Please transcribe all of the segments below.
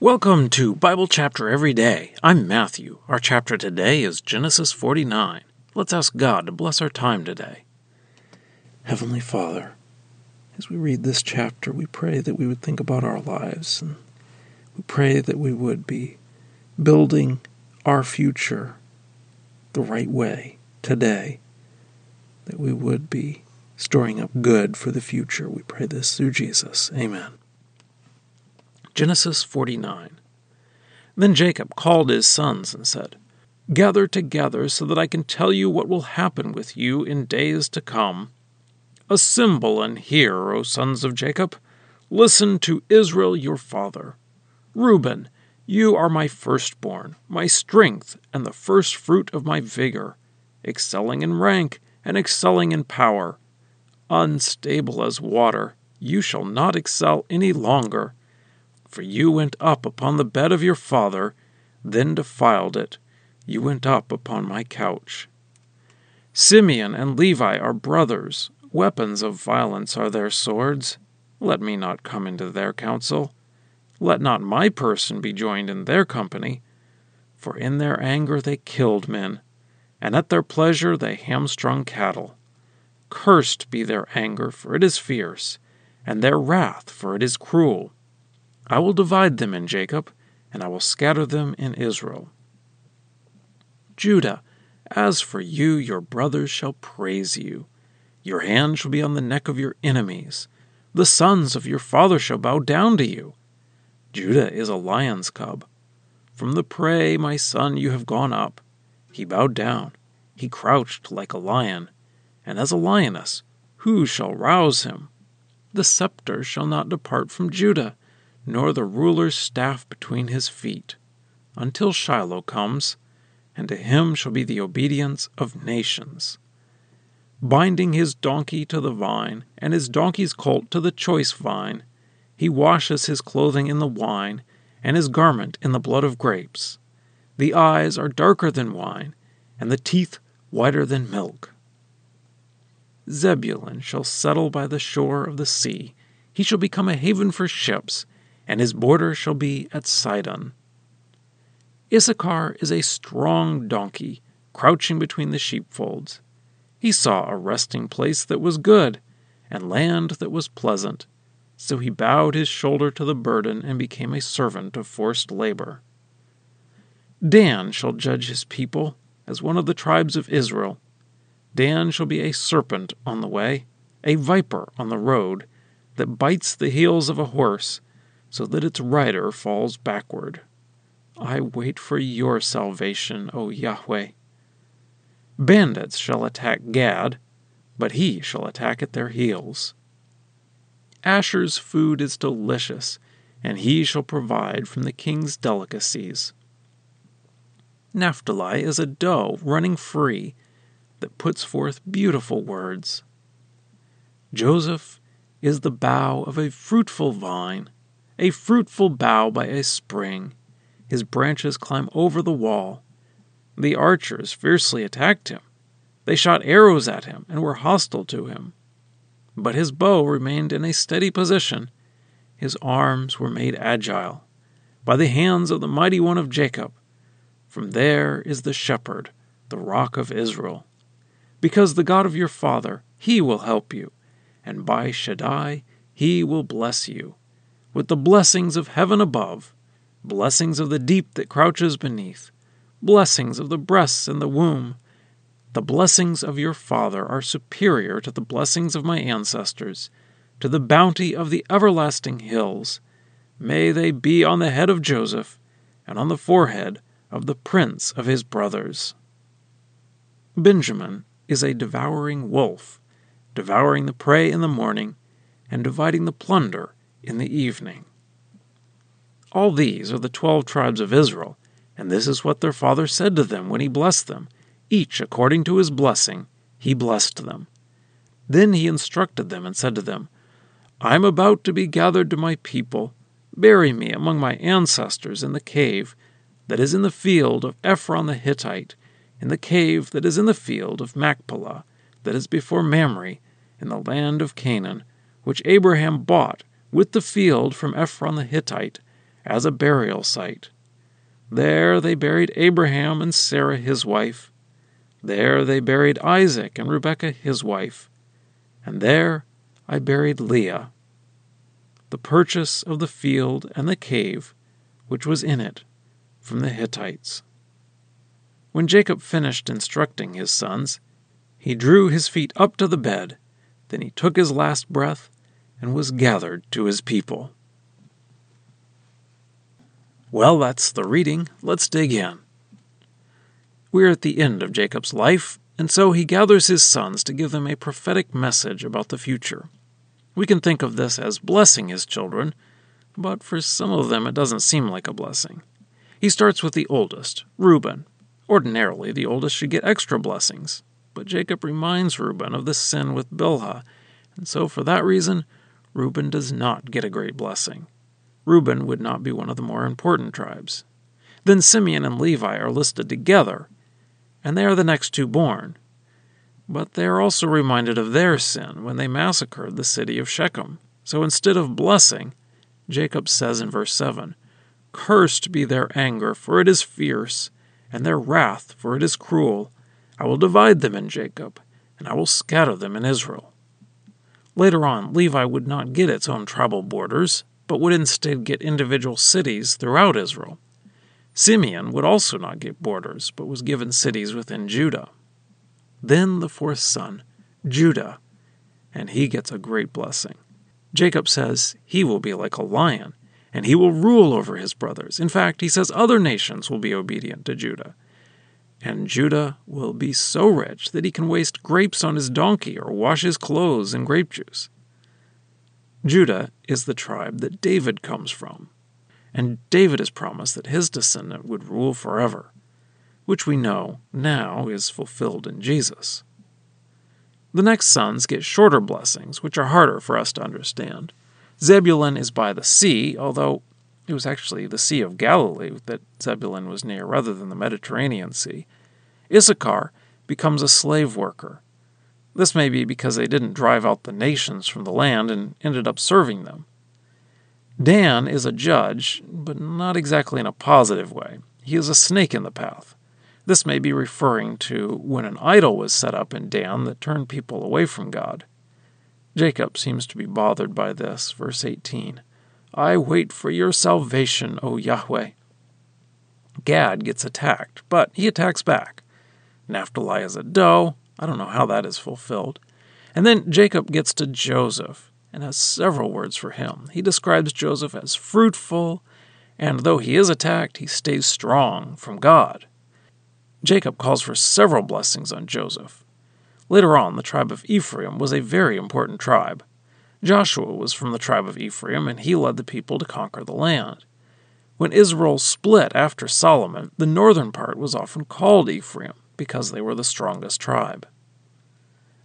Welcome to Bible Chapter Every Day. I'm Matthew. Our chapter today is Genesis 49. Let's ask God to bless our time today. Heavenly Father, as we read this chapter, we pray that we would think about our lives and we pray that we would be building our future the right way today, that we would be storing up good for the future. We pray this through Jesus. Amen. Genesis 49. Then Jacob called his sons and said, Gather together so that I can tell you what will happen with you in days to come. Assemble and hear, O sons of Jacob. Listen to Israel your father. Reuben, you are my firstborn, my strength, and the first fruit of my vigor, excelling in rank and excelling in power. Unstable as water, you shall not excel any longer for you went up upon the bed of your father, then defiled it. You went up upon my couch. Simeon and Levi are brothers. Weapons of violence are their swords. Let me not come into their council. Let not my person be joined in their company. For in their anger they killed men, and at their pleasure they hamstrung cattle. Cursed be their anger, for it is fierce, and their wrath, for it is cruel. I will divide them in Jacob, and I will scatter them in Israel. Judah, as for you, your brothers shall praise you. Your hand shall be on the neck of your enemies. The sons of your father shall bow down to you. Judah is a lion's cub. From the prey, my son, you have gone up. He bowed down. He crouched like a lion. And as a lioness, who shall rouse him? The scepter shall not depart from Judah nor the ruler's staff between his feet, until Shiloh comes, and to him shall be the obedience of nations. Binding his donkey to the vine, and his donkey's colt to the choice vine, he washes his clothing in the wine, and his garment in the blood of grapes. The eyes are darker than wine, and the teeth whiter than milk. Zebulun shall settle by the shore of the sea. He shall become a haven for ships, and his border shall be at Sidon. Issachar is a strong donkey, crouching between the sheepfolds. He saw a resting place that was good, and land that was pleasant. So he bowed his shoulder to the burden and became a servant of forced labor. Dan shall judge his people as one of the tribes of Israel. Dan shall be a serpent on the way, a viper on the road, that bites the heels of a horse so that its rider falls backward. I wait for your salvation, O Yahweh. Bandits shall attack Gad, but he shall attack at their heels. Asher's food is delicious, and he shall provide from the king's delicacies. Naphtali is a doe running free that puts forth beautiful words. Joseph is the bough of a fruitful vine a fruitful bough by a spring. His branches climb over the wall. The archers fiercely attacked him. They shot arrows at him and were hostile to him. But his bow remained in a steady position. His arms were made agile by the hands of the mighty one of Jacob. From there is the shepherd, the rock of Israel. Because the God of your father, he will help you, and by Shaddai, he will bless you with the blessings of heaven above, blessings of the deep that crouches beneath, blessings of the breasts and the womb. The blessings of your father are superior to the blessings of my ancestors, to the bounty of the everlasting hills. May they be on the head of Joseph and on the forehead of the prince of his brothers. Benjamin is a devouring wolf, devouring the prey in the morning and dividing the plunder in the evening. All these are the twelve tribes of Israel, and this is what their father said to them when he blessed them. Each according to his blessing, he blessed them. Then he instructed them and said to them, I am about to be gathered to my people. Bury me among my ancestors in the cave that is in the field of Ephron the Hittite, in the cave that is in the field of Machpelah, that is before Mamre, in the land of Canaan, which Abraham bought with the field from Ephron the Hittite, as a burial site. There they buried Abraham and Sarah his wife. There they buried Isaac and Rebekah his wife. And there I buried Leah. The purchase of the field and the cave which was in it from the Hittites. When Jacob finished instructing his sons, he drew his feet up to the bed, then he took his last breath and was gathered to his people. Well, that's the reading. Let's dig in. We're at the end of Jacob's life, and so he gathers his sons to give them a prophetic message about the future. We can think of this as blessing his children, but for some of them it doesn't seem like a blessing. He starts with the oldest, Reuben. Ordinarily, the oldest should get extra blessings, but Jacob reminds Reuben of the sin with Bilhah, and so for that reason, Reuben does not get a great blessing. Reuben would not be one of the more important tribes. Then Simeon and Levi are listed together, and they are the next two born. But they are also reminded of their sin when they massacred the city of Shechem. So instead of blessing, Jacob says in verse 7 Cursed be their anger, for it is fierce, and their wrath, for it is cruel. I will divide them in Jacob, and I will scatter them in Israel. Later on, Levi would not get its own tribal borders, but would instead get individual cities throughout Israel. Simeon would also not get borders, but was given cities within Judah. Then the fourth son, Judah, and he gets a great blessing. Jacob says he will be like a lion, and he will rule over his brothers. In fact, he says other nations will be obedient to Judah. And Judah will be so rich that he can waste grapes on his donkey or wash his clothes in grape juice. Judah is the tribe that David comes from, and David is promised that his descendant would rule forever, which we know now is fulfilled in Jesus. The next sons get shorter blessings, which are harder for us to understand. Zebulun is by the sea, although it was actually the Sea of Galilee that Zebulun was near rather than the Mediterranean Sea. Issachar becomes a slave worker. This may be because they didn't drive out the nations from the land and ended up serving them. Dan is a judge, but not exactly in a positive way. He is a snake in the path. This may be referring to when an idol was set up in Dan that turned people away from God. Jacob seems to be bothered by this. Verse 18 I wait for your salvation, O Yahweh. Gad gets attacked, but he attacks back. Naphtali is a doe, I don't know how that is fulfilled. And then Jacob gets to Joseph and has several words for him. He describes Joseph as fruitful, and though he is attacked, he stays strong from God. Jacob calls for several blessings on Joseph. Later on, the tribe of Ephraim was a very important tribe. Joshua was from the tribe of Ephraim, and he led the people to conquer the land. When Israel split after Solomon, the northern part was often called Ephraim, because they were the strongest tribe.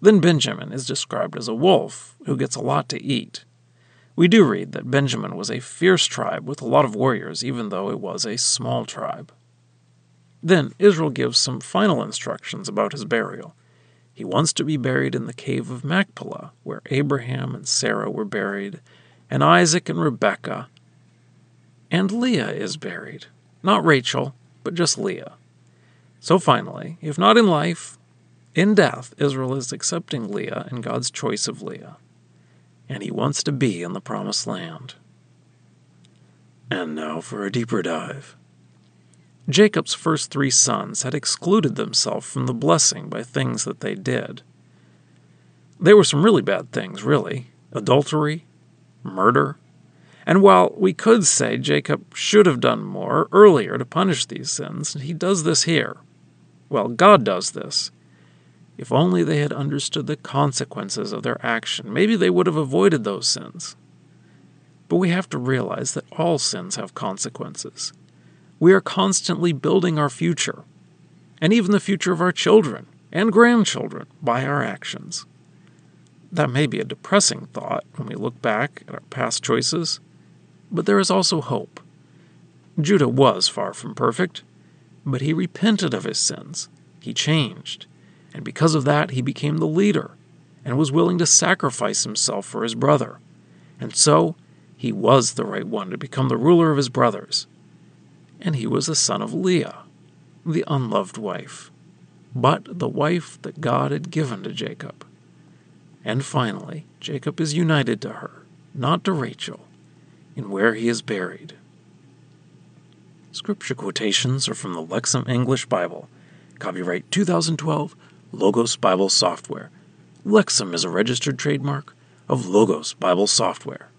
Then Benjamin is described as a wolf who gets a lot to eat. We do read that Benjamin was a fierce tribe with a lot of warriors, even though it was a small tribe. Then Israel gives some final instructions about his burial. He wants to be buried in the cave of Machpelah, where Abraham and Sarah were buried, and Isaac and Rebekah. And Leah is buried. Not Rachel, but just Leah. So finally, if not in life, in death, Israel is accepting Leah and God's choice of Leah. And he wants to be in the promised land. And now for a deeper dive. Jacob's first three sons had excluded themselves from the blessing by things that they did. They were some really bad things, really adultery, murder. And while we could say Jacob should have done more earlier to punish these sins, he does this here. Well, God does this. If only they had understood the consequences of their action, maybe they would have avoided those sins. But we have to realize that all sins have consequences. We are constantly building our future, and even the future of our children and grandchildren, by our actions. That may be a depressing thought when we look back at our past choices, but there is also hope. Judah was far from perfect, but he repented of his sins. He changed. And because of that, he became the leader and was willing to sacrifice himself for his brother. And so, He was the right one to become the ruler of his brothers. And he was a son of Leah, the unloved wife, but the wife that God had given to Jacob. And finally, Jacob is united to her, not to Rachel, in where he is buried. Scripture quotations are from the Lexham English Bible. Copyright 2012, Logos Bible Software. Lexham is a registered trademark of Logos Bible Software.